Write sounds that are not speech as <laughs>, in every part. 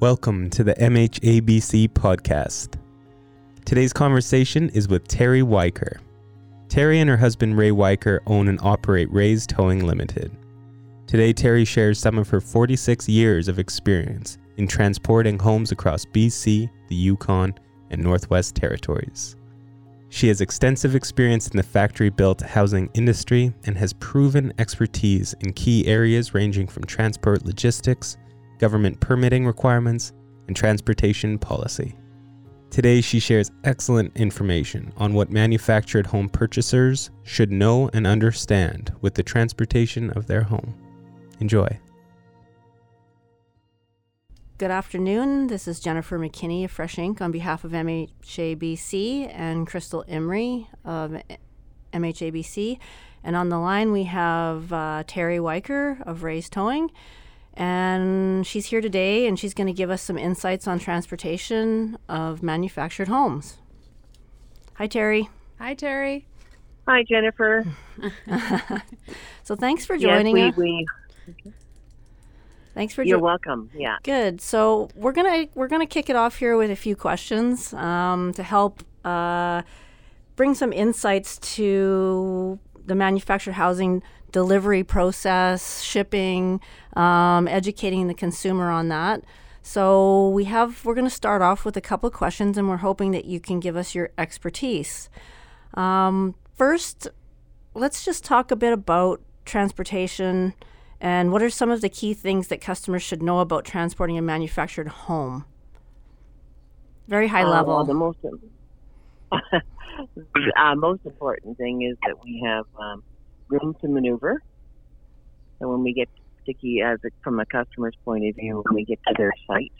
Welcome to the MHABC podcast. Today's conversation is with Terry Weicker. Terry and her husband Ray Weicker own and operate Ray's Towing Limited. Today, Terry shares some of her 46 years of experience in transporting homes across BC, the Yukon, and Northwest Territories. She has extensive experience in the factory built housing industry and has proven expertise in key areas ranging from transport logistics, government permitting requirements, and transportation policy. Today, she shares excellent information on what manufactured home purchasers should know and understand with the transportation of their home. Enjoy. Good afternoon. This is Jennifer McKinney of Fresh Inc. on behalf of MHABC and Crystal Emery of MHABC. And on the line, we have uh, Terry Weicker of Ray's Towing. And she's here today and she's going to give us some insights on transportation of manufactured homes. Hi, Terry. Hi, Terry. Hi, Jennifer. <laughs> so thanks for joining yes, we, us. We, Thanks for joining. You're jo- welcome. Yeah. Good. So we're gonna we're gonna kick it off here with a few questions um, to help uh, bring some insights to the manufactured housing delivery process, shipping, um, educating the consumer on that. So we have we're going to start off with a couple of questions, and we're hoping that you can give us your expertise. Um, first, let's just talk a bit about transportation and what are some of the key things that customers should know about transporting a manufactured home? Very high uh, level. Well, the most <laughs> uh, most important thing is that we have um, room to maneuver. And when we get sticky, as a, from a customer's point of view, when we get to their site,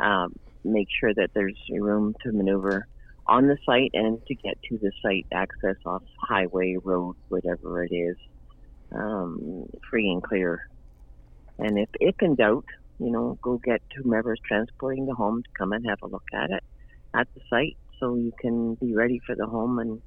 um, make sure that there's room to maneuver on the site and to get to the site access off highway, road, whatever it is um, free and clear. And if, if in doubt, you know, go get whomever's transporting the home to come and have a look at it at the site so you can be ready for the home and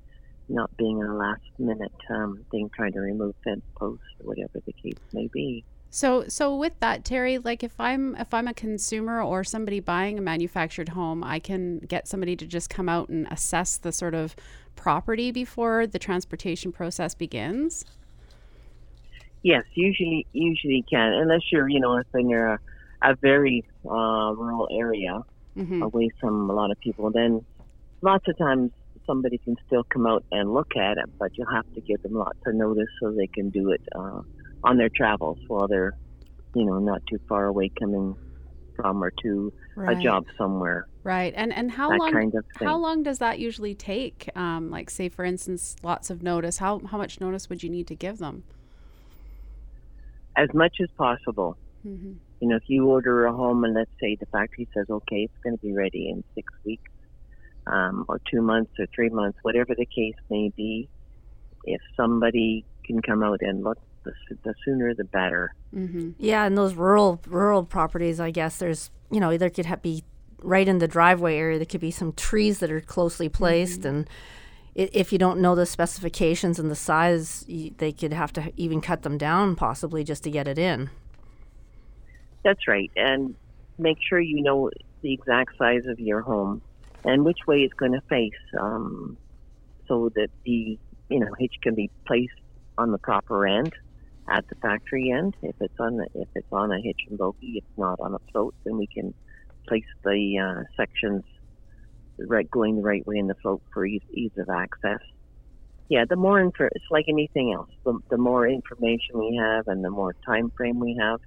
not being a last minute um, thing trying to remove fence posts or whatever the case may be. So so with that Terry like if I'm if I'm a consumer or somebody buying a manufactured home I can get somebody to just come out and assess the sort of property before the transportation process begins? Yes, usually usually can, unless you're you know if you're a, a very uh, rural area mm-hmm. away from a lot of people, then lots of times somebody can still come out and look at it, but you'll have to give them lots of notice so they can do it uh, on their travels while they're you know not too far away coming from or to right. a job somewhere. Right, and and how long kind of how long does that usually take? Um, like say for instance, lots of notice. How how much notice would you need to give them? as much as possible. Mm-hmm. You know, if you order a home and let's say the factory says, okay, it's going to be ready in six weeks, um, or two months, or three months, whatever the case may be, if somebody can come out and look, the, the sooner the better. Mm-hmm. Yeah, and those rural rural properties, I guess there's you know there could have, be right in the driveway area. There could be some trees that are closely placed mm-hmm. and if you don't know the specifications and the size, they could have to even cut them down possibly just to get it in. That's right. And make sure you know the exact size of your home and which way it's going to face um, so that the you know hitch can be placed on the proper end at the factory end. If it's on the, if it's on a hitch and bogey, it's not on a float, then we can place the uh, sections right going the right way in the float for ease, ease of access. Yeah, the more info, it's like anything else. The, the more information we have and the more time frame we have,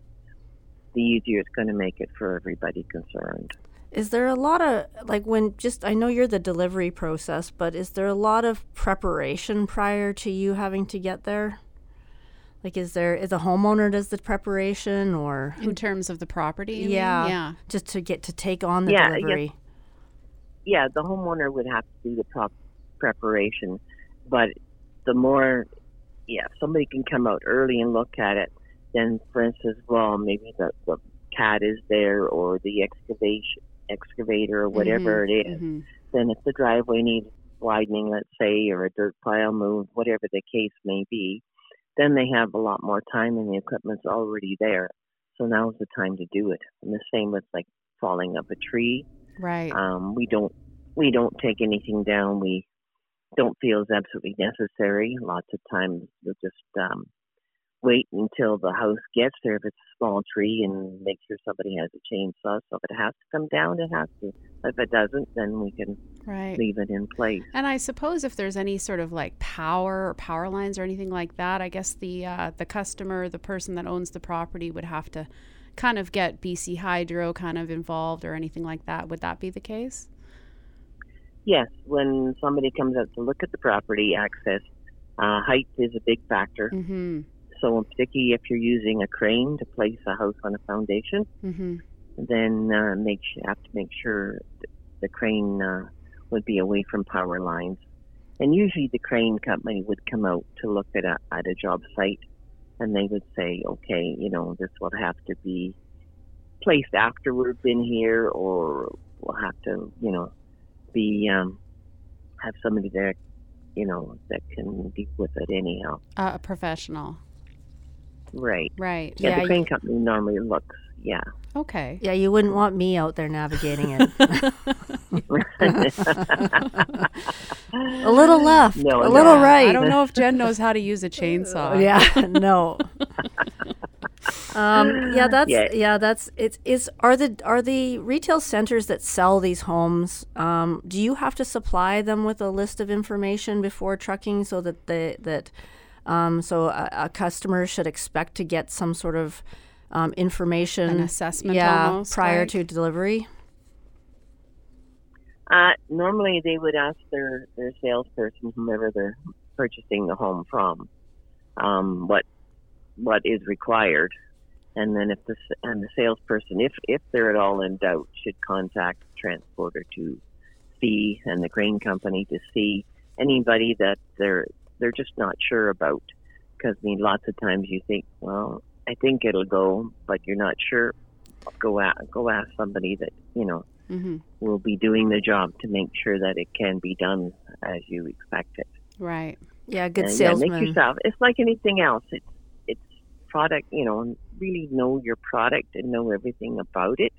the easier it's going to make it for everybody concerned. Is there a lot of like when just I know you're the delivery process, but is there a lot of preparation prior to you having to get there? Like, is there is a homeowner does the preparation or in terms of the property? Yeah, mean? yeah, just to get to take on the yeah, delivery yeah, the homeowner would have to do the prop preparation, but the more, yeah, somebody can come out early and look at it. Then, for instance, well, maybe the, the cat is there or the excavation excavator or whatever mm-hmm, it is. Mm-hmm. Then, if the driveway needs widening, let's say, or a dirt pile moved, whatever the case may be, then they have a lot more time and the equipment's already there. So now's the time to do it. And the same with like falling of a tree. Right. Um, we don't we don't take anything down. We don't feel is absolutely necessary. Lots of times you'll just um, wait until the house gets there if it's a small tree and make sure somebody has a chainsaw. So if it has to come down, it has to. If it doesn't, then we can right. leave it in place. And I suppose if there's any sort of like power or power lines or anything like that, I guess the uh, the customer, the person that owns the property, would have to kind of get BC Hydro kind of involved or anything like that. Would that be the case? Yes, when somebody comes out to look at the property, access uh, height is a big factor. Mm-hmm. So, particularly if you're using a crane to place a house on a foundation, Mm-hmm. then uh, make you have to make sure the crane uh, would be away from power lines. And usually, the crane company would come out to look at a at a job site, and they would say, "Okay, you know, this will have to be placed after we've been here, or we'll have to, you know, be um, have somebody there, you know, that can deal with it anyhow." Uh, a professional. Right. Right. Yeah, Yeah, the crane company normally looks. Yeah. Okay. Yeah, you wouldn't want me out there navigating it. <laughs> <laughs> a little left, No, a little Yeah, right. I don't know if Jen knows how to use a chainsaw. <laughs> Yeah, no. um, yeah, that's yeah. Yeah. that's it's is are the are the retail centers that sell these homes? Um, do you have to supply them with a list of information before trucking so that they that um, so a, a customer should expect to get some sort of um, information An assessment yeah almost, prior like? to delivery. Uh, normally, they would ask their their salesperson, whomever they're purchasing the home from, um, what what is required, and then if the and the salesperson, if if they're at all in doubt, should contact the transporter to see and the crane company to see anybody that they're they're just not sure about. Because I mean, lots of times you think, well, I think it'll go, but you're not sure. Go a go ask somebody that you know Mm-hmm. will be doing the job to make sure that it can be done as you expect it. Right. Yeah, good Uh, yeah, make yourself. It's like anything else. It's it's product. You know, really know your product and know everything about it.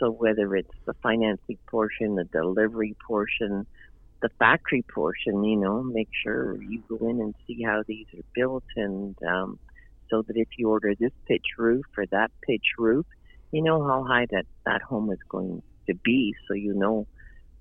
So whether it's the financing portion, the delivery portion, the factory portion, you know, make sure you go in and see how these are built, and um, so that if you order this pitch roof or that pitch roof, you know how high that that home is going to be, so you know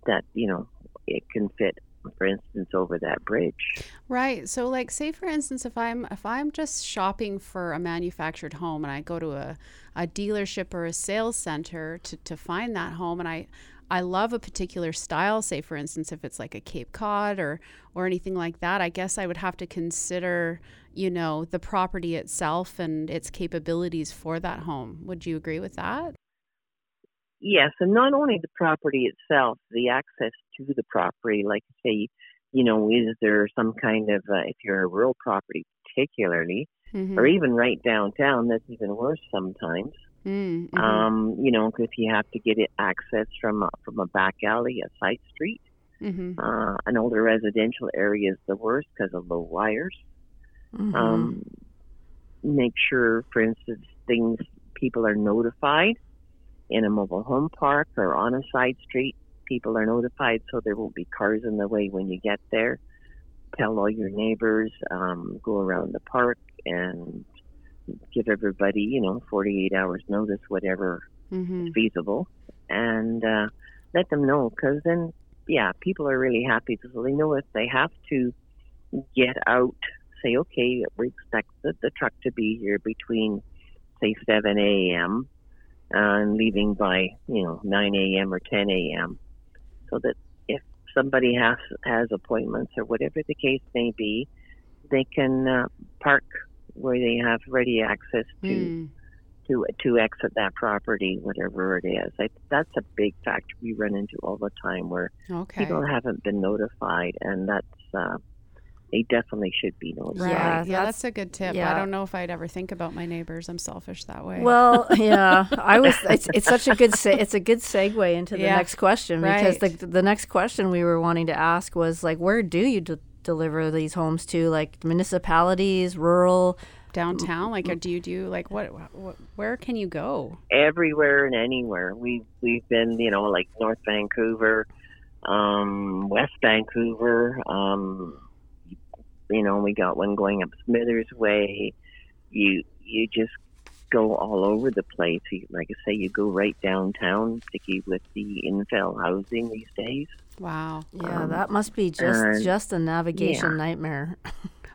that you know it can fit, for instance, over that bridge. Right. So like say for instance if I'm if I'm just shopping for a manufactured home and I go to a, a dealership or a sales center to, to find that home and I I love a particular style, say for instance if it's like a Cape Cod or or anything like that, I guess I would have to consider, you know, the property itself and its capabilities for that home. Would you agree with that? Yes, and not only the property itself, the access to the property, like say, you know, is there some kind of, uh, if you're a rural property particularly, Mm-hmm. or even right downtown, that's even worse sometimes. Mm-hmm. Um, you know, because you have to get it access from a, from a back alley, a side street, mm-hmm. uh, an older residential area is the worst because of low wires. Mhm. Um, make sure, for instance, things people are notified in a mobile home park or on a side street. People are notified so there won't be cars in the way when you get there. Tell all your neighbors. Um, go around the park and give everybody, you know, 48 hours notice, whatever Mm-hmm. is feasible, and uh, let them know. Because then, yeah, people are really happy because they know if they have to get out, say, okay, we expect the, the truck to be here between, say, 7 a.m. And leaving by, you know, 9 a.m. or 10 a.m. So that if somebody has has appointments or whatever the case may be, they can uh, park where they have ready access to Mm. to to exit that property, whatever it is. I, that's a big factor we run into all the time where Okay. people haven't been notified, and that's uh, they definitely should be notified. Right. Yeah, Yeah, that's- that's, a good tip. Yeah. I don't know if I'd ever think about my neighbors. I'm selfish that way. Well, <laughs> yeah, I was. It's, it's <laughs> such a good. Se- it's a good segue into the Yeah, next question because right. the the next question we were wanting to ask was like, where do you d- deliver these homes to? Like municipalities, rural, downtown? Like, or do you do like what, what? Where can you go? everywhere and anywhere. We we've been, you know, like North Vancouver, um, West Vancouver. Um, you know, we got one going up Smithers Way. You you just go all over the place. Like I say, you go right downtown, particularly with the infill housing these days. Wow. Yeah, Um, that must be just and- just a navigation yeah. nightmare. <laughs>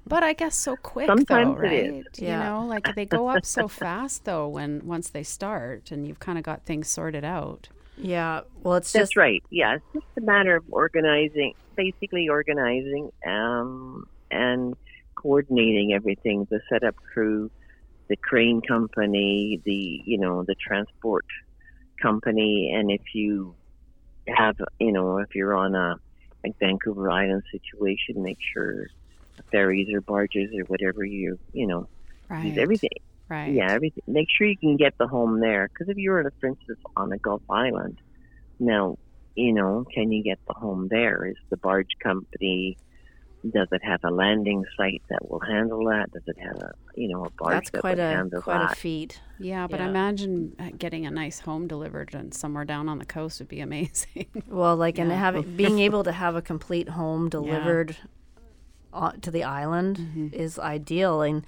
But I guess so quick Sometimes though, it right? is. You Yeah. know, like they go up so fast though when once they start and you've kind of got things sorted out. Yeah, well, it's That's just right. Yeah, it's just a matter of organizing, basically organizing um, and coordinating everything. The setup crew, the crane company, the you know the transport company, and if you have you know if you're on a like Vancouver Island situation, make sure ferries or barges or whatever you you know Right. everything Right. yeah, everything. Make sure you can get the home there. Because if you're, for instance, on a Gulf Island, now, you know, can you get the home there? Is the barge company, does it have a landing site that will handle that? Does it have a, you know, a barge that's that quite would a handle quite that? a feat. Yeah, but Yeah. imagine uh, getting a nice home delivered and somewhere down on the coast would be <laughs> amazing. Well, like and having being <laughs> able to have a complete home delivered uh, to the island Mm-hmm. is ideal. And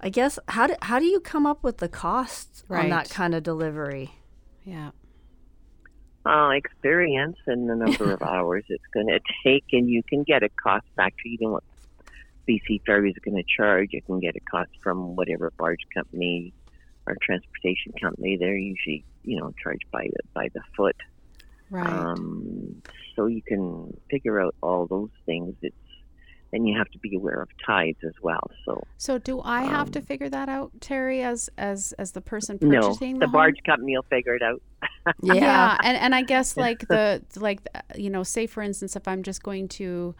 I guess how do how do you come up with the costs on that kind of delivery? yeah. Uh, experience and the number of <laughs> hours it's going to take, and you can get a cost factor. You know what BC Ferry is going to charge. You can get a cost from whatever barge company or transportation company. They're usually, you know, charged by the by the foot. Right. Um, so you can figure out all those things. It's and you have to be aware of tides as well. So so do I have to um, figure that out, Terry, as as as the person no, purchasing the, the, home? barge company will figure it out. <laughs> yeah. yeah, and and I guess <laughs> like the like you know, say for instance, if I'm just going to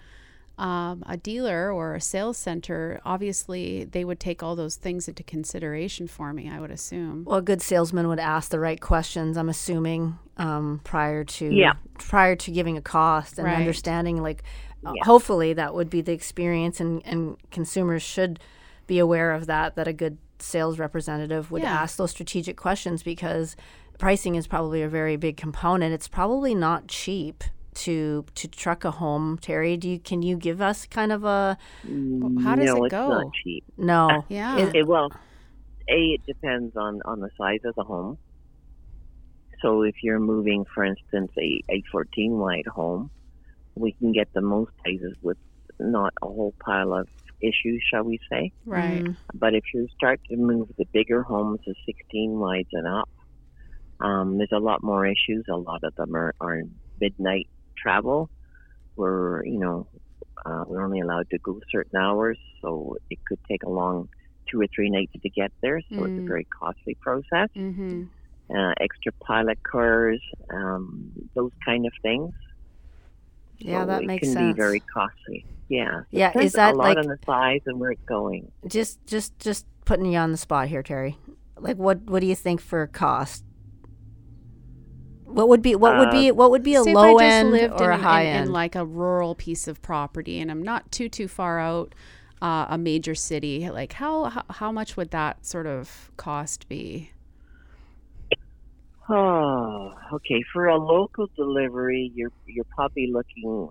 um, a dealer or a sales center, obviously they would take all those things into consideration for me. I would assume. Well, a good salesman would ask the right questions. I'm assuming um, prior to Yeah. prior to giving a cost and Right. understanding like Yeah. hopefully that would be the experience and, and consumers should be aware of that that a good sales representative would Yeah. ask those strategic questions because pricing is probably a very big component it's probably not cheap to to truck a home terry do you can you give us kind of a how does no, it it's go? not cheap. no uh, Yeah. Is- It, well, a it depends on on the size of the home. So if you're moving, for instance, a a 14 wide home, we can get the most places with not a whole pile of issues, shall we say? right. Mm, But if you start to move the bigger homes to 16 wides and up, um, there's a lot more issues. A lot of them are, are midnight travel. We're, you know, uh, we're only allowed to go certain hours, so it could take a long two or three nights to get there. So it's Mm. a very costly process. Mm-hmm. Uh, extra pilot cars, um, those kind of things. Yeah, So that it makes can sense. be very costly. Yeah. Yeah, is that a lot like- on the size and where it's going? just just just putting you on the spot here terry like what what do you think for cost what would be what would be what would be a Say low end lived or in, a high in, end in like a rural piece of property and I'm not too too far out uh, a major city like how, how how much would that sort of cost be Oh, okay. For a local delivery, you're you're probably looking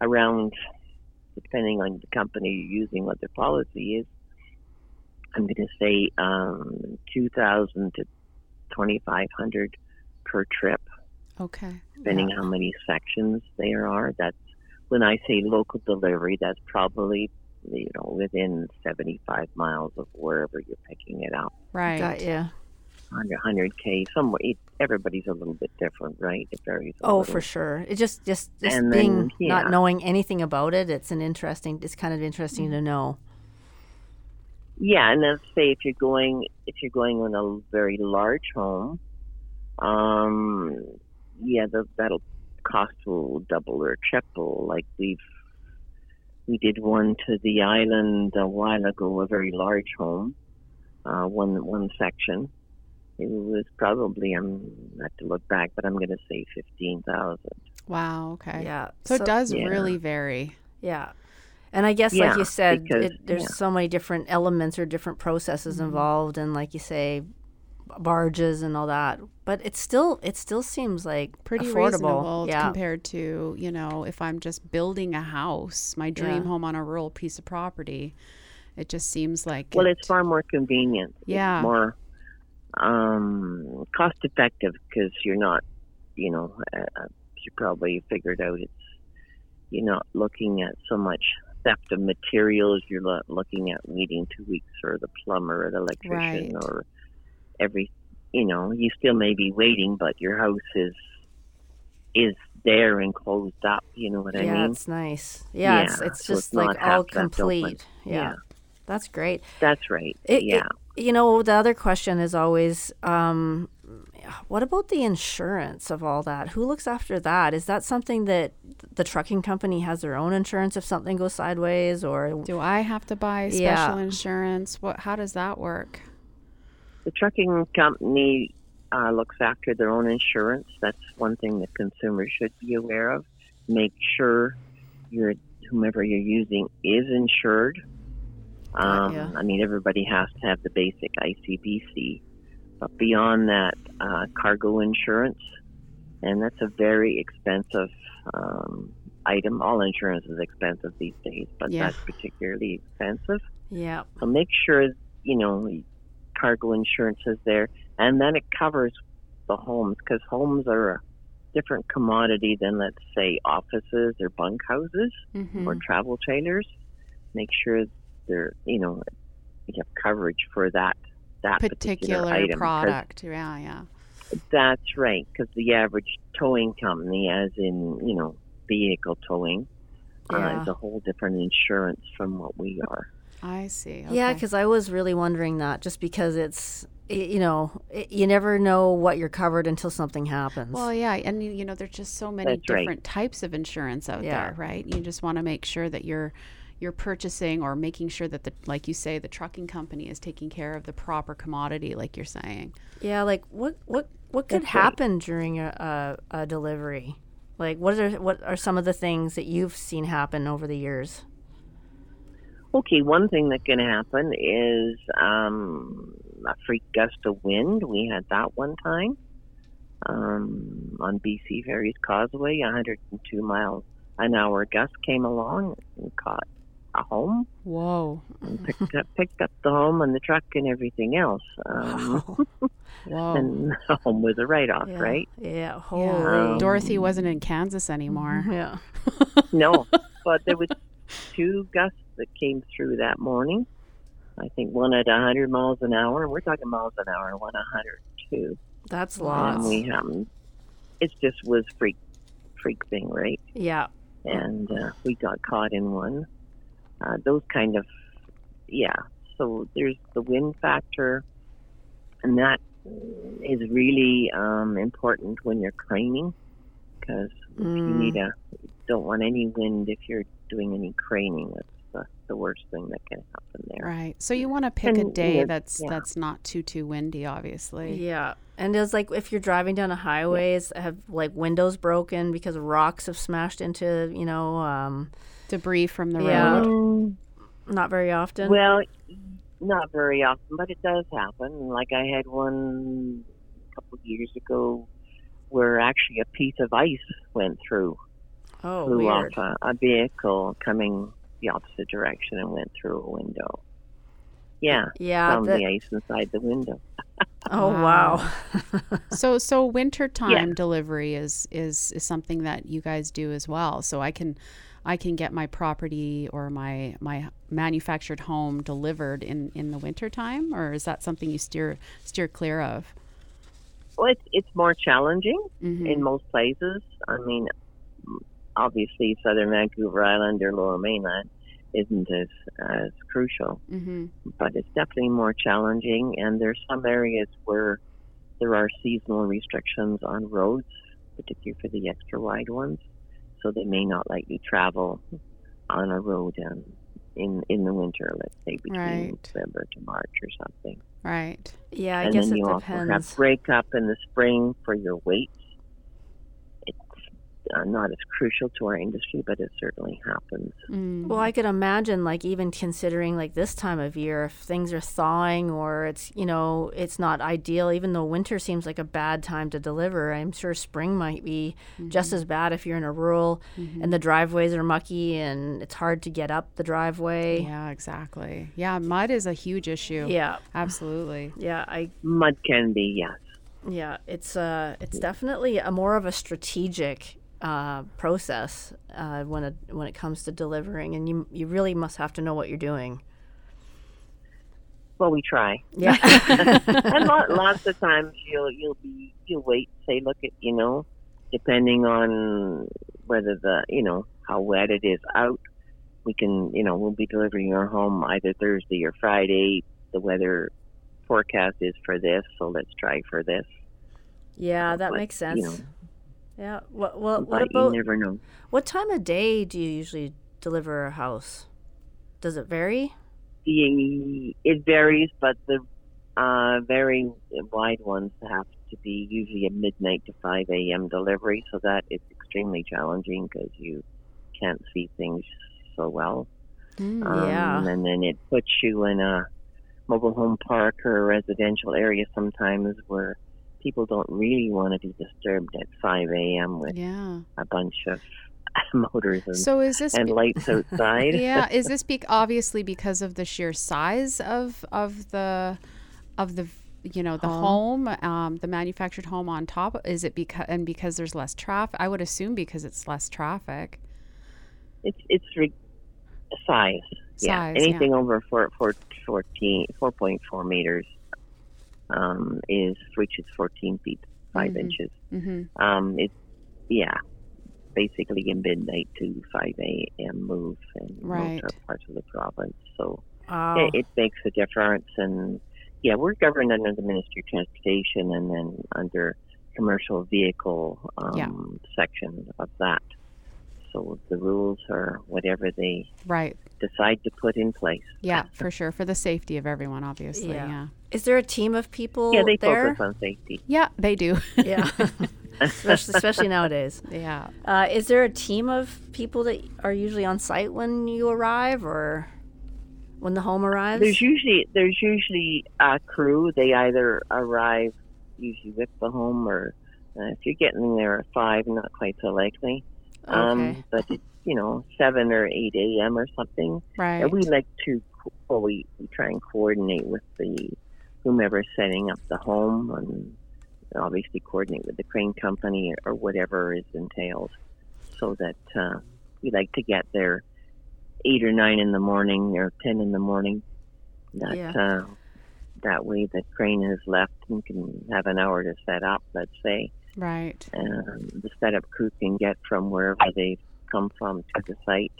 around, depending on the company you're using, what their policy is. I'm going to say um, two thousand to twenty five hundred per trip, okay depending how many sections there are. That's when I say local delivery. That's probably you know within seventy five miles of wherever you're picking it up. right got you 100 k somewhere it, everybody's a little bit different right? It varies oh little. for sure. It just just just And being then, not knowing anything about it it's an interesting it's kind of interesting Mm-hmm. to know. Yeah and let's say if you're going if you're going on a very large home um yeah the, that'll cost will double or triple. Like we've we did one to the island a while ago a very large home uh one one section it was probably i'm I have to look back but i'm going to say 15000 wow okay yeah so, it does Yeah. really vary yeah And I guess, Yeah, like you said, because- it, there's yeah. so many different elements or different processes mm-hmm. involved, and like you say, barges and all that. But it still, it still seems like pretty affordable. yeah, compared to you know if i'm just building a house my dream Yeah. home on a rural piece of property it just seems like Well, it- it's far more convenient. Yeah. It's more um, cost effective because you're not, you know, uh, you probably figured out it's you're not looking at so much theft of materials. You're lo- looking at waiting two weeks for the plumber or the electrician Right. or every. You know, you still may be waiting, but your house is is there and closed up. You know what I yeah, mean? it's nice. Yeah, it's Yeah, it's so just it's like all complete. Yeah. Yeah. That's great. That's right. It- yeah. it- you know, the other question is always, um, what about the insurance of all that? Who looks after that? Is that something that the trucking company has their own insurance if something goes sideways, or do i have to buy Yeah. special insurance what how does that work The trucking company uh, looks after their own insurance. That's one thing that consumers should be aware of. Make sure your whomever you're using is insured. Um, ya. I mean, everybody has to have the basic ICBC, but beyond that, uh, cargo insurance, and that's a very expensive um, item. All insurance is expensive these days, but Yeah. that's particularly expensive. yeah, So make sure you know cargo insurance is there, and then it covers the homes because homes are a different commodity than let's say offices or bunkhouses mm-hmm. or travel trailers. Make sure they're you know you have coverage for that that particular, particular item. 'cause product yeah yeah That's right, because the average towing company, as in you know vehicle towing, uh, is a whole different insurance from what we are. i see yeah. Because I was really wondering that, just because it's, you know, you never know what you're covered until something happens. Well, yeah, and you you know, there's just so many That's right. different types of insurance out Yeah. there, right? You just want to make sure that you're you're purchasing or making sure that the like you say the trucking company is taking care of the proper commodity like you're saying. yeah, like what what what could That's right. happen during a, a, a delivery? Like, what are what are some of the things that you've seen happen over the years? Okay, one thing that can happen is um, a freak gust of wind. We had that one time um, on BC Ferries Causeway. 102 miles an hour gust came along and caught a home Whoa, and picked up picked up the home and the truck and everything else. Um, <laughs> whoa. <laughs> and the home was a write off, yeah. right? Yeah. yeah. Holy. Dorothy wasn't in Kansas anymore. <laughs> Yeah. No, but there was two gusts that came through that morning. I think one at 100 miles an hour. We're talking miles an hour. One 102. That's And we um, it just was freak, freak thing, right? Yeah. And uh, we got caught in one. Uh, those kind of, yeah. So there's the wind factor, and that is really um, important when you're craning because if you Mm. need a don't want any wind if you're doing any craning. That's the, the worst thing that can happen there. Right. So you want to pick a day yeah, that's yeah. that's not too too windy, obviously. Yeah. And it's like if you're driving down a highway, is have like windows broken because rocks have smashed into, you know, um, Debris from the Yeah. road. Um, not very often. well, not very often, but it does happen. Like I had one a couple of years ago where actually a piece of ice went through, oh, flew weird. off a, a vehicle coming the opposite direction and went through a window. Yeah, Yeah. found the- the ice inside the window. <laughs> oh Wow. wow. <laughs> So so wintertime Yeah. delivery is is is something that you guys do as well. So I can I can get my property or my my manufactured home delivered in in the wintertime or is that something you steer steer clear of? Well, it's it's more challenging Mhm. in most places. I mean, obviously, southern Vancouver Island or Lower Mainland isn't as as crucial, Mhm. but it's definitely more challenging. And there's some areas where there are seasonal restrictions on roads, particularly for the extra wide ones, so they may not let you travel on a road um, in in the winter. Let's say between Right. November to March or something. Right. Yeah, I and guess then it you also have depends. break up in the spring for your weights. It's uh, not as crucial to our industry, but it certainly happens. Mm. Well, I could imagine, like, even considering like this time of year, if things are thawing or it's, you know, it's not ideal, even though winter seems like a bad time to deliver, I'm sure spring might be just as bad if you're in a rural and the driveways are mucky and it's hard to get up the driveway. yeah, exactly. Yeah, mud is a huge issue. Yeah. Absolutely. Yeah. I, Mud can be, yes. yeah, it's, uh, it's definitely a more of a strategic, uh, process, uh, when it, when it comes to delivering and you, you really must have to know what you're doing. Well, we try. Yeah. <laughs> <laughs> and lot, lots of times you'll you'll be you'll wait say look at you know depending on whether the you know how wet it is out we can you know we'll be delivering your home either Thursday or Friday the weather forecast is for this so let's try for this yeah, that But, makes you sense. know, Yeah. What what what but about you never know what time of day do you usually deliver a house? Does it vary? the it varies but the uh, very wide ones have to be usually a midnight to 5 a.m. delivery, so that is extremely challenging because you can't see things so well. Mm. Um, Yeah. And then it puts you in a mobile home park or a residential area sometimes where people don't really want to be disturbed at 5 a.m. with Yeah. a bunch of <laughs> motors and, So is this and be- lights outside. <laughs> yeah, is this be- obviously because of the sheer size of of the of the you know the home, um, the manufactured home on top? Is it because and because there's less traffic? I would assume because it's less traffic. It's it's re- size. yeah, Size, yeah. anything over four, four, 14, 4.4 meters um, is reaches 14 feet 5 Mhm. inches. Mm-hmm. Um, it's yeah, basically a midnight to 5 a.m. move in Right. most parts of the province. So it, it makes a difference. And yeah, we're governed under the Ministry of Transportation and then under commercial vehicle um, Yeah. section of that. So the rules are whatever they Right. decide to put in place. Yeah, for sure. For the safety of everyone, obviously. Yeah. Yeah. Is there a team of people Yeah, they there? focus on safety. Yeah, they do. yeah. <laughs> especially, especially nowadays. yeah. Uh, is there a team of people that are usually on site when you arrive or when the home arrives? There's usually there's usually a crew. They either arrive usually with the home, or uh, if you're getting there at five, not quite so likely. Okay. Um, but it's you know seven or eight a.m. or something. Right. And we like to well, we, we try and coordinate with the whomever's setting up the home, and obviously coordinate with the crane company or whatever is entailed, so that uh, we like to get there eight or nine in the morning or ten in the morning. That Yeah. uh, that way the crane has left and can have an hour to set up. Let's say right. um, the setup crew can get from wherever they've come from to the site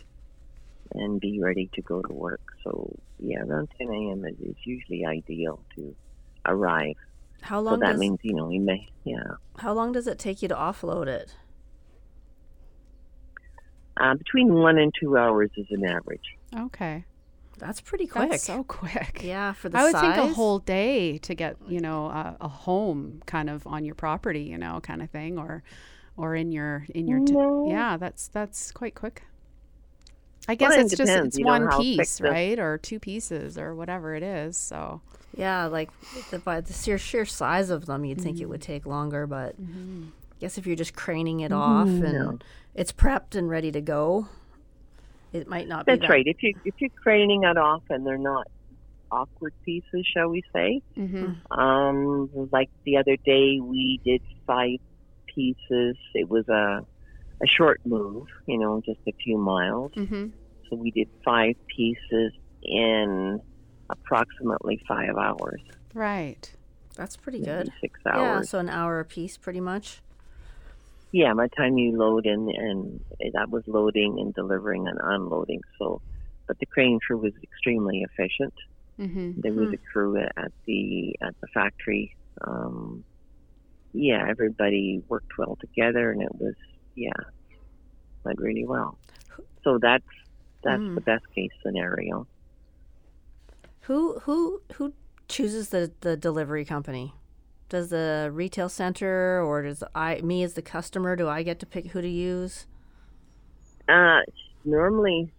and be ready to go to work. So yeah, around 10 a.m. is, is usually ideal to arrive. how So long that does means you know we may yeah how long does it take you to offload it? uh, between one and two hours is an average. Okay. That's pretty quick. That's so quick. yeah, for the I would size. think a whole day to get you know a, a home kind of on your property, you know, kind of thing, or or in your in your t- No. yeah. That's that's quite quick. I guess Well, it it's just it's you one piece, right, or two pieces, or whatever it is. So Yeah, like the, by the sheer, sheer size of them, you'd think it Mm-hmm. would take longer, but I guess if you're just craning it off and No. it's prepped and ready to go, it might not be. That's that- right. If you if you're craning it off and they're not awkward pieces, shall we say? hmm Um, like the other day, we did five pieces. It was a a short move, you know, just a few miles. hmm So we did five pieces in approximately five hours, right. That's pretty maybe good. six hours. Yeah, hours. so an hour a piece, pretty much. Yeah, the time you load in, and that was loading and delivering and unloading. So, but the crane crew was extremely efficient. hmm There was a crew at the at the factory. Um, yeah, everybody worked well together, and it was yeah, went really well. So that's that's Mm. the best case scenario. Who who who chooses the the delivery company? Does the retail center or does I me as the customer do I get to pick who to use? Uh, normally,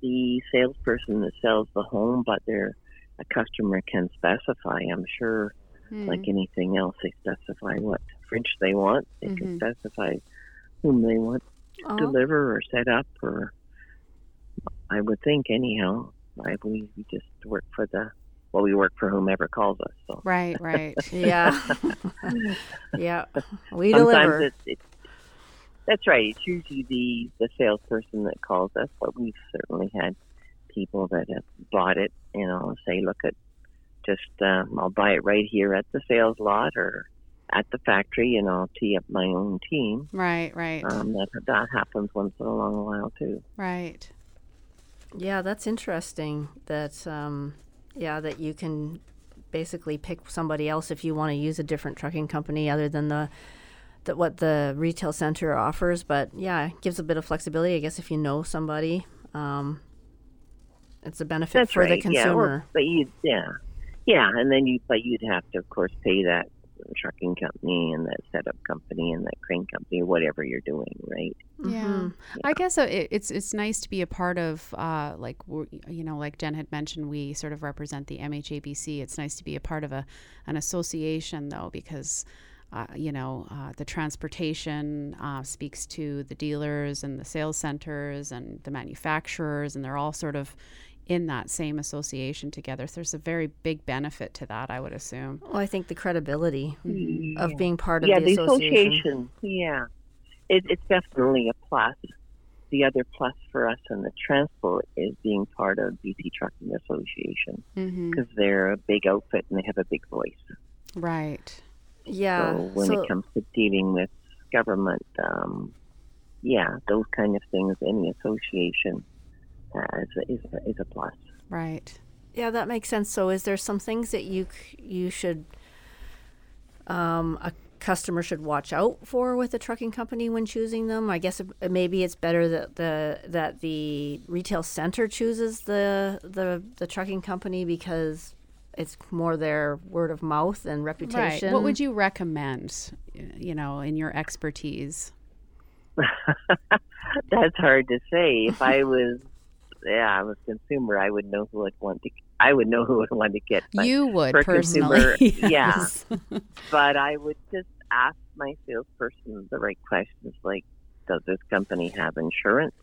the salesperson that sells the home, but they're a customer can specify. I'm sure, Hmm. like anything else, they specify what fridge they want. They can Mhm. specify whom they want Oh, deliver or set up or I would think anyhow. I believe we just work for the well, we work for whomever calls us. So Right, right. <laughs> yeah, <laughs> yeah. We sometimes deliver. it's, it's that's right. It's usually the the salesperson that calls us, but we've certainly had people that have bought it. You know, say, look at just um, I'll buy it right here at the sales lot or at the factory, and I'll tee up my own team. right, right, Um, that that happens once in a long while too. right. Yeah, that's interesting. That um, yeah, that you can basically pick somebody else if you want to use a different trucking company other than the that what the retail center offers. But yeah, it gives a bit of flexibility, I guess, if you know somebody. Um, it's a benefit That's for right. the Yeah, well, consumer. but you, yeah, yeah, and then you, but you'd have to, of course, pay that trucking company and that setup company and that crane company, whatever you're doing, right? Yeah, Mhm. I guess uh, it, it's it's nice to be a part of, uh, like you know, like Jen had mentioned, we sort of represent the MHABC. It's nice to be a part of a an association though, because uh, you know uh, the transportation uh, speaks to the dealers and the sales centers and the manufacturers, and they're all sort of in that same association together. So there's a very big benefit to that, I would assume. Well, I think the credibility Mm-hmm. of being part of yeah, the the association. association. Yeah, it, it's definitely a plus. The other plus for us in the transport is being part of BC Trucking Association Mm-hmm. because they're a big outfit and they have a big voice. Right. Yeah. So when so- it comes to dealing with government, um, yeah, those kind of things, any association has is is a plus. Right. Yeah, that makes sense. So, is there some things that you you should um, a customer should watch out for with a trucking company when choosing them? I guess it, maybe it's better that the that the retail center chooses the the the trucking company because it's more their word of mouth and reputation. Right. What would you recommend, you know, in your expertise? <laughs> That's hard to say. If I was, yeah, I was a consumer, I would know who I'd want to. I would know who I'd want to get. You would personally. <laughs> consumer, yeah. yes. but I would just ask my salesperson the right questions, like, does this company have insurance?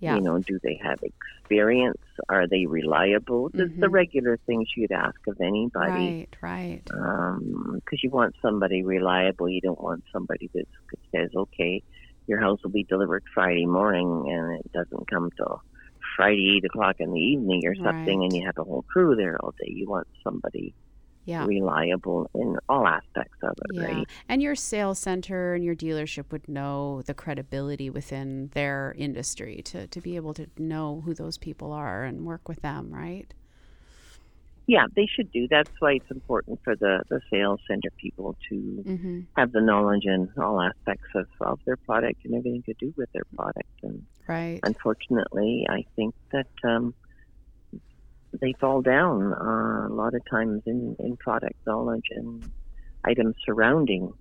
Yeah. You know, do they have experience? Are they reliable? Just the Mhm. regular things you'd ask of anybody. Right, right. because you want somebody reliable. You don't want somebody that says, "Okay, your house will be delivered Friday morning," and it doesn't come till Friday eight o'clock in the evening or something, and you have a whole crew there all day. You want somebody Yeah. reliable in all aspects of it, Yeah. right? And your sales center and your dealership would know the credibility within their industry to, to be able to know who those people are and work with them, right? Yeah, they should do. That's why it's important for the the sales center people to Mm-hmm. have the knowledge in all aspects of, of their product and everything to do with their product and Right. unfortunately, I think that um, they fall down uh, a lot of times in, in product knowledge and items surrounding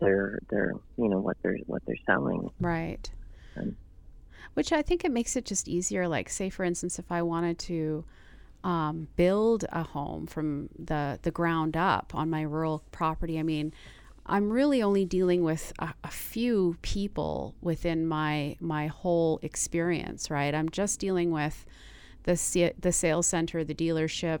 their their you know what they're what they're selling. Right. Um, Which I think it makes it just easier. Like, say, for instance, if I wanted to um, build a home from the, the ground up on my rural property, I mean, I'm really only dealing with a, a few people within my my whole experience, right? I'm just dealing with the the sales center, the dealership.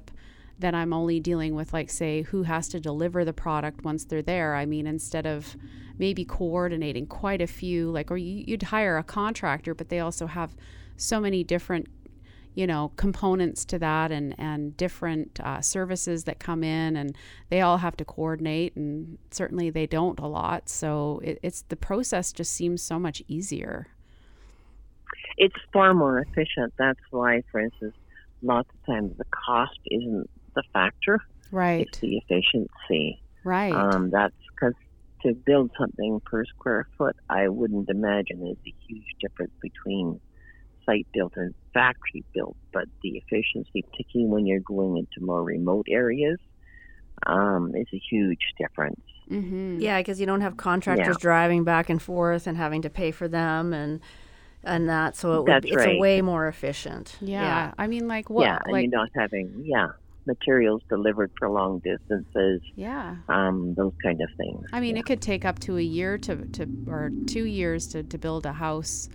Then I'm only dealing with like say who has to deliver the product once they're there. I mean, instead of maybe coordinating quite a few, like or you, you'd hire a contractor, but they also have so many different you know components to that and and different uh, services that come in and they all have to coordinate and certainly they don't a lot. So it, it's the process just seems so much easier. It's far more efficient. That's why, for instance, lots of times the cost isn't the factor; right. It's the efficiency. right. Um, that's because to build something per square foot, I wouldn't imagine there's a huge difference between site built and factory built. But the efficiency, particularly when you're going into more remote areas, um, is a huge difference. Mm-hmm. Yeah, because you don't have contractors Yeah. driving back and forth and having to pay for them and and that. So it would, That's it's right. a way more efficient. Yeah. I mean, like what? yeah, and like you're not having yeah materials delivered for long distances, yeah. um, those kind of things. I mean, yeah. it could take up to a year to, to or two years to, to build a house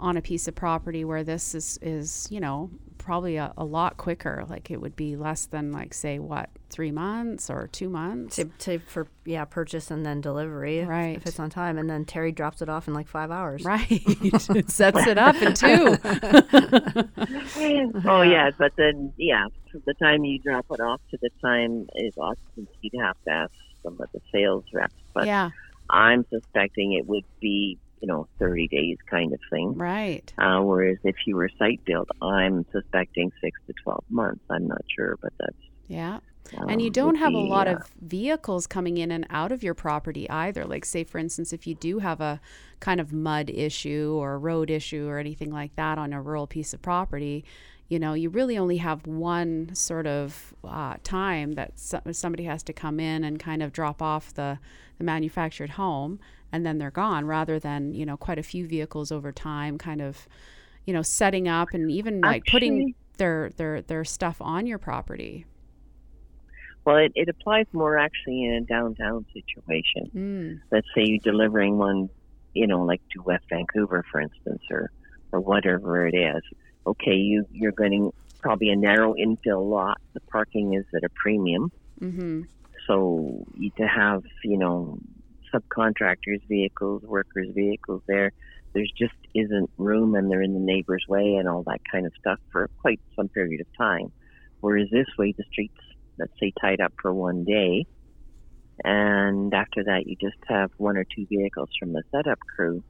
on a piece of property where this is, is you know, probably a, a lot quicker. Like it would be less than like say what, three months or two months. To, to for yeah purchase and then delivery if- Right. if it's on time and then Terry drops it off in like five hours. Right. it <laughs> <laughs> sets it up in two. <laughs> oh yeah, but then yeah, from the time you drop it off to the time is occupancy, you'd have to ask some of the sales reps. But yeah. I'm suspecting it would be you know 30 days kind of thing. Right. Uh, whereas if you were site built, I'm suspecting six to 12 months. I'm not sure, but that's. Yeah. Um, and you don't would have a lot uh, of vehicles coming in and out of your property either. Like, say, for instance, if you do have a kind of mud issue or a road issue or anything like that on a rural piece of property, you know, you really only have one sort of uh, time that somebody has to come in and kind of drop off the, the manufactured home and then they're gone rather than, you know, quite a few vehicles over time kind of, you know, setting up and even like putting their, their, their stuff on your property. Well, it, it applies more actually in a downtown situation. Mm. let's say you're delivering one, you know, like to West Vancouver, for instance, or or whatever it is. Okay, you you're getting probably a narrow infill lot. The parking is at a premium, Mm-hmm. so you to have you know subcontractors' vehicles, workers' vehicles there. There's just isn't room, and they're in the neighbor's way, and all that kind of stuff for quite some period of time. Whereas this way, the streets, let's say, tied up for one day, and after that you just have one or two vehicles from the setup crew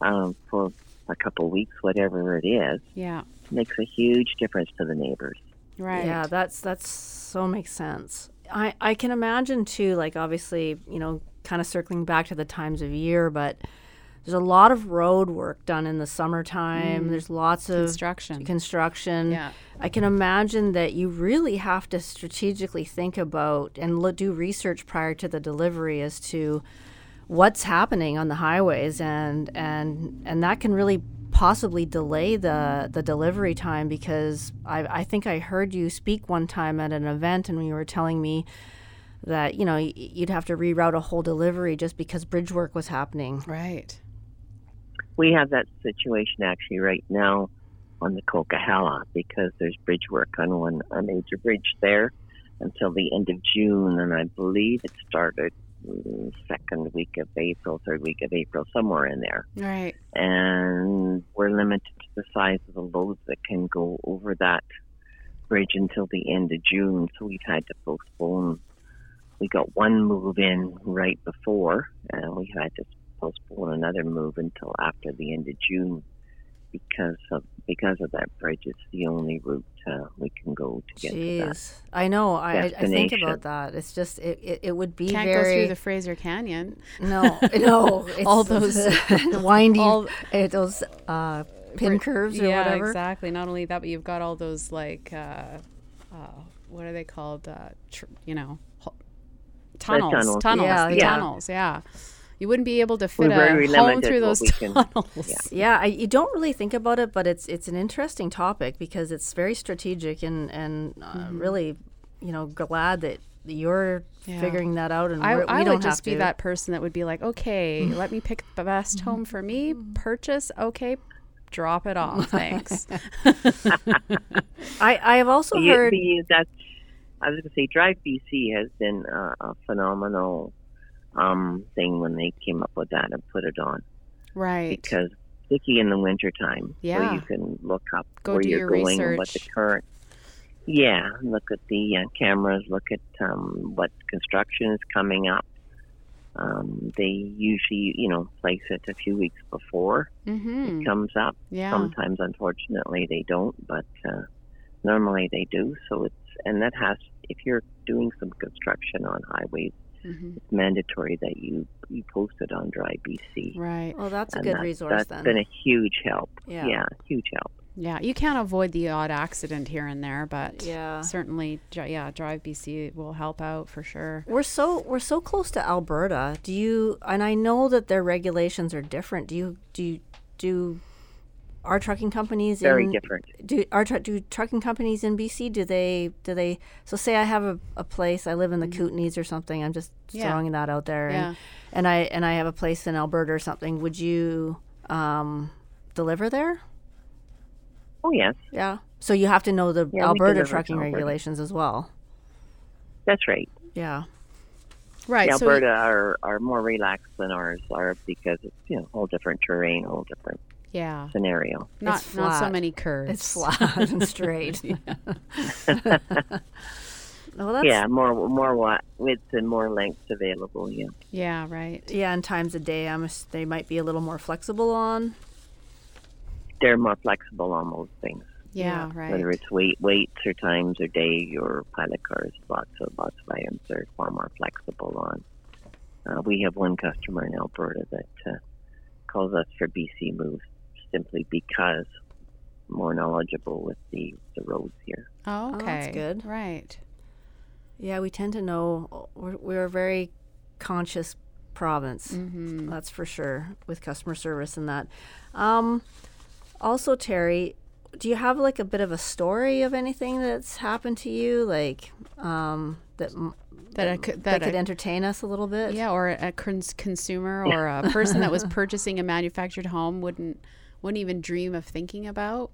um, for a couple weeks, whatever it is, Yeah. makes a huge difference to the neighbors. Right. Yeah, that's that's so makes sense. I I can imagine too, like obviously, you know, kind of circling back to the times of year, but there's a lot of road work done in the summertime. Mm. There's lots of Construction. construction. Yeah. I can imagine that you really have to strategically think about and lo- do research prior to the delivery as to what's happening on the highways and and and that can really possibly delay the the delivery time because I, I think I heard you speak one time at an event and you were telling me that you know you'd have to reroute a whole delivery just because bridge work was happening. Right. We have that situation actually right now on the Coquihalla because there's bridge work on one a major bridge there until the end of June, and I believe it started mm, second week of April, third week of April, somewhere in there. Right. and we're limited to the size of the loads that can go over that bridge until the end of June. So we've had to postpone. We got one move in right before, and we had to postpone another move until after the end of June because of because of that bridge. It's the only route uh, we can go to get to that. Jeez, I know. I, I I think about that. It's just it, it, it would be Can't go through the Fraser Canyon. no <laughs> no it's All those- <laughs> windy all- eh, those uh, pin curves or yeah, whatever. exactly. Not only that, but you've got all those like, uh, uh, what are they called? Uh, tr- you know, ho- tunnels, tunnels. tunnels, Yeah, the yeah. tunnels. Yeah, you wouldn't be able to We're fit very a home through those we can- <laughs> tunnels. yeah. Yeah, I, you don't really think about it, but it's it's an interesting topic because it's very strategic and and uh, Mm-hmm. really, you know, glad that you're Yeah. figuring that out and I, we're, I don't would just have be to. that person that would be like, okay, <laughs> let me pick the best home for me. Purchase, okay, drop it off. <laughs> Thanks. I I have also You- heard. the- that's, I was going to say, Drive BC has been a, a phenomenal um, thing when they came up with that and put it on right. because sticky in the wintertime. Yeah. So you can look up Go where you're your going and what the research. current. Yeah, look at the uh, cameras. Look at um, what construction is coming up. Um, they usually, you know, place it a few weeks before Mm-hmm. it comes up. Yeah. Sometimes, unfortunately, they don't, but uh, normally they do. So it's and that has if you're doing some construction on highways, hmm it's mandatory that you you post it on Drive BC. Right. well, that's a good that- resource That's then. been a huge help. Yeah. yeah, huge help. Yeah, you can't avoid the odd accident here and there, but Yeah. certainly, yeah, Drive BC will help out for sure. We're so we're so close to Alberta. Do you and I know that their regulations are different. Do you do you, do our trucking companies Very in different. do our tru- do trucking companies in BC do they do they so say I have a, a place I live in the Kootenays or something I'm just Yeah. throwing that out there Yeah. and, and I and I have a place in Alberta or something would you um, deliver there Oh yes, yeah so you have to know the Yeah, Alberta trucking Alberta. regulations as well that's right. yeah Right. The so y- Alberta are, are more relaxed than ours are because it's you know whole different terrain, whole different yeah, scenario. not It's not so many curves. it's flat and <laughs> straight yeah. <laughs> well that's yeah, more more wa- width and more lengths available. Yeah, Yeah, right. yeah and times a day I'm they might be a little more flexible on they're more flexible on most things. Yeah, Yeah, right. Whether it's weight, weights or times or day or pilot cars, lots of lots of items are far more flexible on. Uh, we have one customer in Alberta that uh, calls us for BC moves simply because more knowledgeable with the, the roads here. oh, okay. that's good. Right. Yeah, we tend to know we're, we're a very conscious province. Mm-hmm. That's for sure with customer service and that. Um, also, Terry, do you have like a bit of a story of anything that's happened to you, like um, that m- That I could that that could I- entertain us a little bit? yeah, or a cons- consumer or a person that was <laughs> purchasing a manufactured home wouldn't wouldn't even dream of thinking about.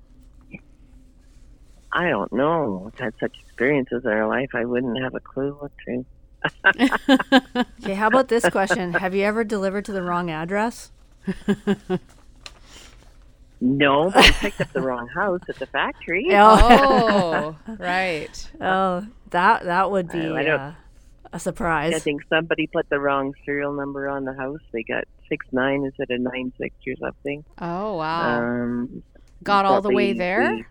I don't know. We've had such experiences in our life, I wouldn't have a clue what to. <laughs> Okay, how about this question? have you ever delivered to the wrong address? No, but we <laughs> picked up the wrong house at the factory. <laughs> Oh, right. Oh, that that would be I don't- uh, a surprise. I think somebody put the wrong serial number on the house. They got six nine instead of nine six or something. Oh, wow. Um, Got all the way there? we-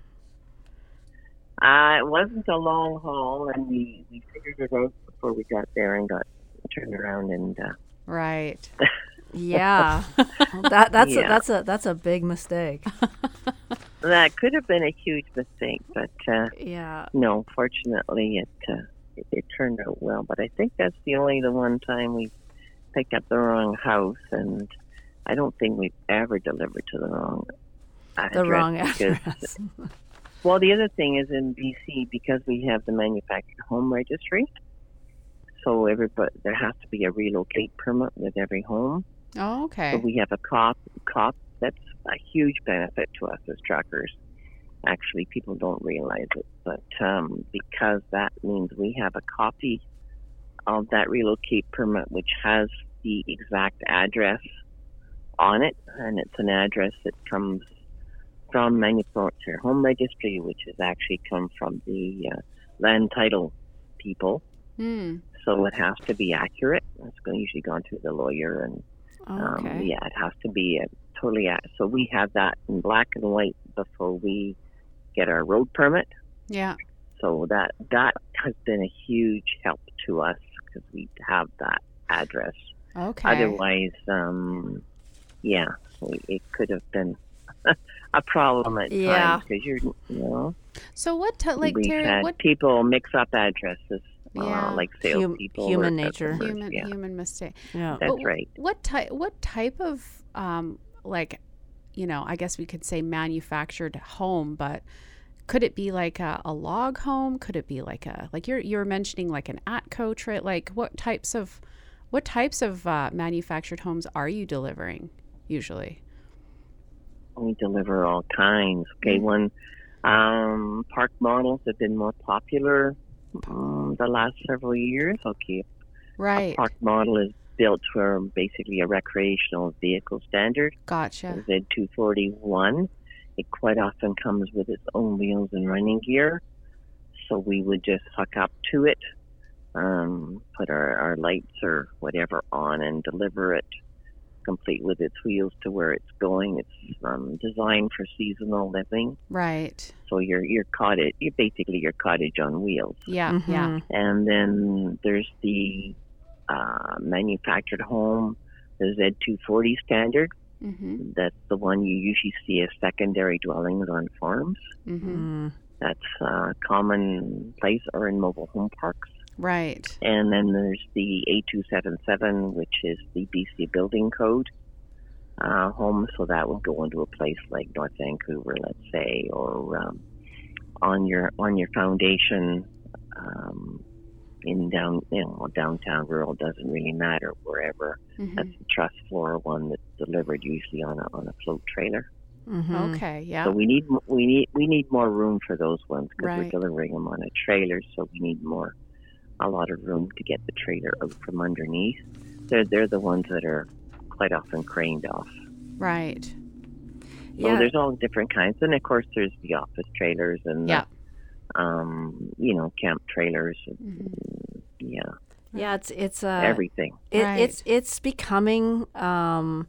uh, it wasn't a long haul, and we, we figured it out before we got there and got turned around. And uh, right. <laughs> yeah, <laughs> that that's a, that's a that's a big mistake. <laughs> that could have been a huge mistake, but uh, Yeah. no, fortunately, it, uh, it it turned out well. But I think that's the only the one time we picked up the wrong house, and I don't think we've ever delivered to the wrong address. The wrong because- address. <laughs> <laughs> Well, the other thing is in BC because we have the manufactured home registry. So everybody there has to be a relocate permit with every home. Oh, So okay. we have a cop. Cop. That's a huge benefit to us as truckers. Actually, people don't realize it, but um, because that means we have a copy of that relocate permit, which has the exact address on it, and it's an address that comes from manufacturer home registry, which has actually come from the uh, land title people. Hmm. So it has to be accurate. It's going usually gone through the lawyer and um, Okay. yeah, it has to be uh, totally. ac- So we have that in black and white before we get our road permit. Yeah. So that that has been a huge help to us because we have that address. Okay. Otherwise, um, yeah, it could have been <laughs> a problem at Yeah. times because you're, you know, So what ti like Terry, had what people mix up addresses, Yeah. uh, like Hum- salespeople, or human nature. human Yeah, human mistake. yeah. that's But right. What type what type of um like you know, I guess we could say manufactured home, but could it be like a, a log home? Could it be like a like you're you're mentioning like an Atco trait? Like what types of what types of uh, manufactured homes are you delivering usually? We deliver all kinds. Okay, one um, park models have been more popular um, the last several years. Okay, a Right. park model is built for basically a recreational vehicle standard, Gotcha. Z241. It quite often comes with its own wheels and running gear, so we would just hook up to it, um, put our, our lights or whatever on, and deliver it complete with its wheels to where it's going. It's um, designed for seasonal living, Right. so you're you're cottage. You're basically your cottage on wheels. Yeah. Yeah. Mhm. And then there's the uh, manufactured home, the Z240 standard. Mm-hmm. That's the one you usually see as secondary dwellings on farms. Mm-hmm. Mm. That's uh, common place or in mobile home parks. Right. And then there's the A277, which is the BC Building Code uh, home. So that would go into a place like North Vancouver, let's say, or um, on your on your foundation um, in down you know downtown rural doesn't really matter wherever. Mm-hmm. That's the truss floor one that's delivered usually on a on a float trailer. Mhm. Okay. Yeah. So we need we need we need more room for those ones because Right. we're delivering them on a trailer. So we need more a lot of room to get the trailer out from underneath. They're they're the ones that are quite often craned off. right. So Yeah. there's all different kinds, and of course there's the office trailers and Yeah. the, um you know camp trailers. Mhm. Yeah, Yeah, it's it's uh, everything. It, Right. It's it's becoming um,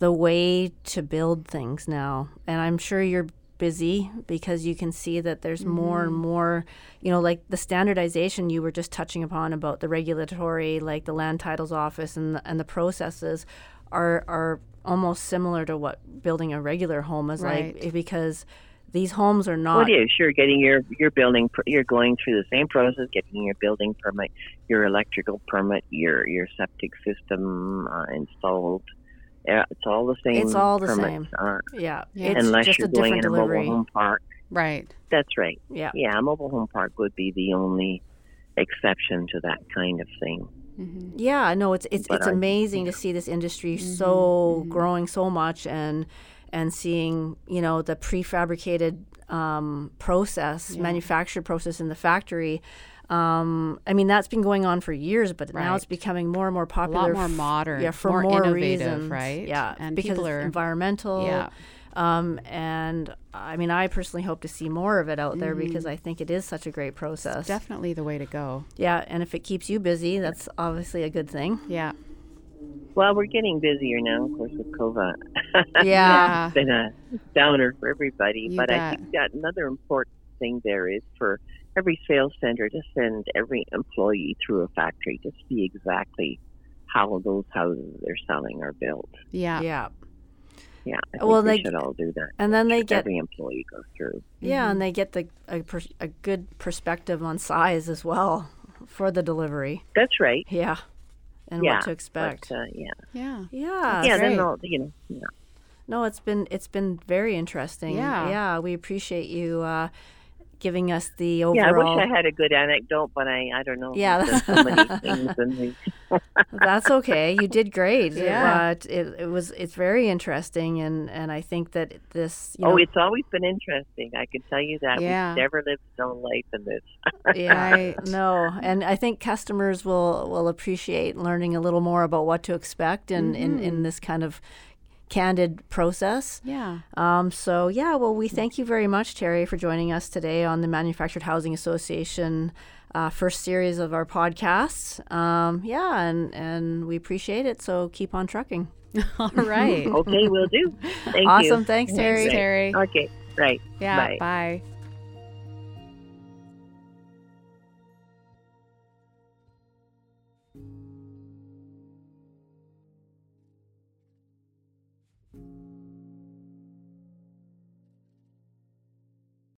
the way to build things now, and I'm sure you're busy because you can see that there's more and more. You know, like the standardization you were just touching upon about the regulatory, like the land titles office and the, and the processes are are almost similar to what building a regular home is like because these homes are Well, not. it is. You're getting your your building. You're going through the same process, getting your building permit, your electrical permit, your your septic system uh, installed. Yeah, it's all the same. It's all the permits, same. Yeah, Yeah. it's unless just you're a going different in a delivery. mobile home park. Right. That's right. Yeah. Yeah, a mobile home park would be the only exception to that kind of thing. Mm-hmm. Yeah, no, it's it's But it's I- amazing to see this industry so mhm. growing so much and and seeing you know the prefabricated um, process, Yeah. manufactured process in the factory. Um, I mean that's been going on for years, but now it's becoming more and more A popular. lot more f- modern. yeah, for more, more, innovative, reasons, right? Yeah, And because people are. environmental. Yeah. Um, and I mean, I personally hope to see more of it out there Mhm. because I think it is such a great process. Definitely the way to go. Yeah, and if it keeps you busy, that's obviously a good thing. Yeah. Well, we're getting busier now, of course, with COVID. <laughs> Yeah. it's been a downer for everybody. You but I think that another important thing there is for every sales center to send every employee through a factory to see exactly how those houses they're selling are built. Yeah. Yeah. Yeah, I Well, we they- should all do that. And then they get every employee goes through. Yeah, Mm-hmm. and they get the a, a good perspective on size as well for the delivery. That's right. Yeah, and yeah, what to expect. But, uh, yeah, Yeah. yeah, yeah. great. Then all you know. Yeah. no, it's been it's been very interesting. Yeah. yeah, we appreciate you uh, giving us the overall. Yeah, I wish I had a good anecdote, but I I don't know. Yeah, There's so many <laughs> things and That's okay. You did great. <laughs> Yeah. but it, it was it's very interesting, and and I think that this. You oh, it's always been interesting. I can tell you that. Yeah. We've never lived dull life in this. yeah, I <laughs> know, and I think customers will will appreciate learning a little more about what to expect in in, Mm-hmm. in this kind of candid process. Yeah. Um, so yeah, well, we thank you very much, Terry, for joining us today on the Manufactured Housing Association uh, first series of our podcasts. Um, yeah, and and we appreciate it. So keep on trucking. <laughs> All right. Okay, we'll do. Thank awesome. you. Thanks, Thanks, Terry. Terry. Okay, right. Yeah. Bye. Bye.